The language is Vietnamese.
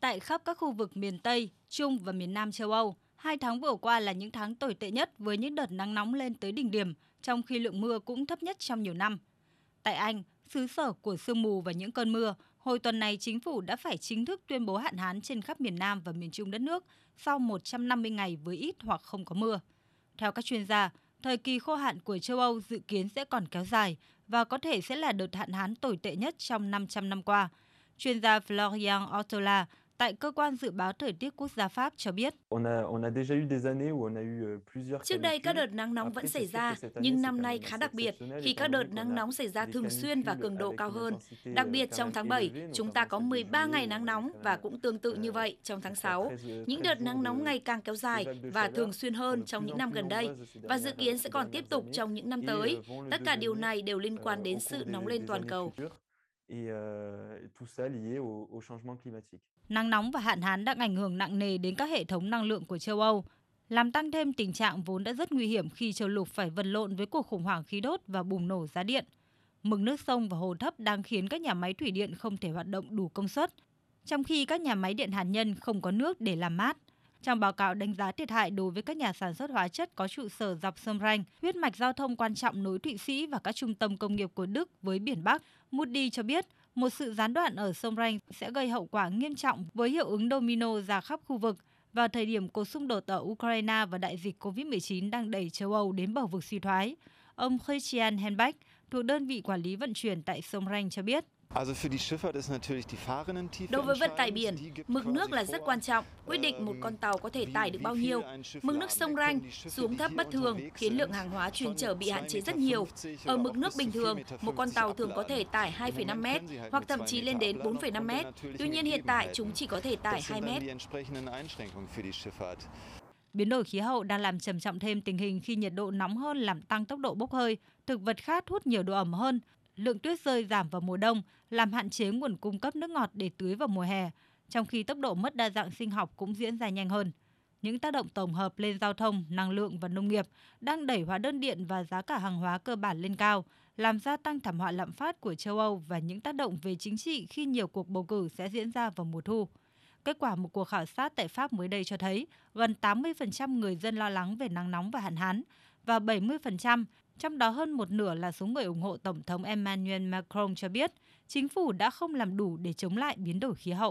Tại khắp các khu vực miền Tây, Trung và miền Nam châu Âu, hai tháng vừa qua là những tháng tồi tệ nhất với những đợt nắng nóng lên tới đỉnh điểm, trong khi lượng mưa cũng thấp nhất trong nhiều năm. Tại Anh, xứ sở của sương mù và những cơn mưa, hồi tuần này chính phủ đã phải chính thức tuyên bố hạn hán trên khắp miền Nam và miền Trung đất nước sau 150 ngày với ít hoặc không có mưa. Theo các chuyên gia, thời kỳ khô hạn của châu Âu dự kiến sẽ còn kéo dài và có thể sẽ là đợt hạn hán tồi tệ nhất trong 500 năm qua. Chuyên gia Florian Ortola tại cơ quan dự báo thời tiết quốc gia Pháp cho biết. Trước đây các đợt nắng nóng vẫn xảy ra, nhưng năm nay khá đặc biệt khi các đợt nắng nóng xảy ra thường xuyên và cường độ cao hơn. Đặc biệt trong tháng 7, chúng ta có 13 ngày nắng nóng và cũng tương tự như vậy trong tháng 6. Những đợt nắng nóng ngày càng kéo dài và thường xuyên hơn trong những năm gần đây và dự kiến sẽ còn tiếp tục trong những năm tới. Tất cả điều này đều liên quan đến sự nóng lên toàn cầu et euh, tout ça lié au, au changement climatique. Nắng nóng và hạn hán đang ảnh hưởng nặng nề đến các hệ thống năng lượng của châu Âu, làm tăng thêm tình trạng vốn đã rất nguy hiểm khi châu lục phải vật lộn với cuộc khủng hoảng khí đốt và bùng nổ giá điện. Mực nước sông và hồ thấp đang khiến các nhà máy thủy điện không thể hoạt động đủ công suất, trong khi các nhà máy điện hạt nhân không có nước để làm mát. Trong báo cáo đánh giá thiệt hại đối với các nhà sản xuất hóa chất có trụ sở dọc sông Ranh, huyết mạch giao thông quan trọng nối Thụy Sĩ và các trung tâm công nghiệp của Đức với biển Bắc, Moody cho biết một sự gián đoạn ở sông Ranh sẽ gây hậu quả nghiêm trọng với hiệu ứng domino ra khắp khu vực vào thời điểm cuộc xung đột ở Ukraine và đại dịch COVID-19 đang đẩy châu Âu đến bờ vực suy thoái. Ông Christian Henbach thuộc đơn vị quản lý vận chuyển tại sông Ranh cho biết. Đối với vận tải biển, mực nước là rất quan trọng, quyết định một con tàu có thể tải được bao nhiêu. Mực nước sông Ranh xuống thấp bất thường khiến lượng hàng hóa chuyên chở bị hạn chế rất nhiều. Ở mực nước bình thường, một con tàu thường có thể tải 2,5 mét hoặc thậm chí lên đến 4,5 mét. Tuy nhiên hiện tại chúng chỉ có thể tải 2 mét. Biến đổi khí hậu đang làm trầm trọng thêm tình hình khi nhiệt độ nóng hơn làm tăng tốc độ bốc hơi, thực vật khác hút nhiều độ ẩm hơn, lượng tuyết rơi giảm vào mùa đông, làm hạn chế nguồn cung cấp nước ngọt để tưới vào mùa hè, trong khi tốc độ mất đa dạng sinh học cũng diễn ra nhanh hơn. Những tác động tổng hợp lên giao thông, năng lượng và nông nghiệp đang đẩy hóa đơn điện và giá cả hàng hóa cơ bản lên cao, làm gia tăng thảm họa lạm phát của châu Âu và những tác động về chính trị khi nhiều cuộc bầu cử sẽ diễn ra vào mùa thu. Kết quả một cuộc khảo sát tại Pháp mới đây cho thấy gần 80% người dân lo lắng về nắng nóng và hạn hán và 70% trong đó hơn một nửa là số người ủng hộ Tổng thống Emmanuel Macron cho biết, chính phủ đã không làm đủ để chống lại biến đổi khí hậu.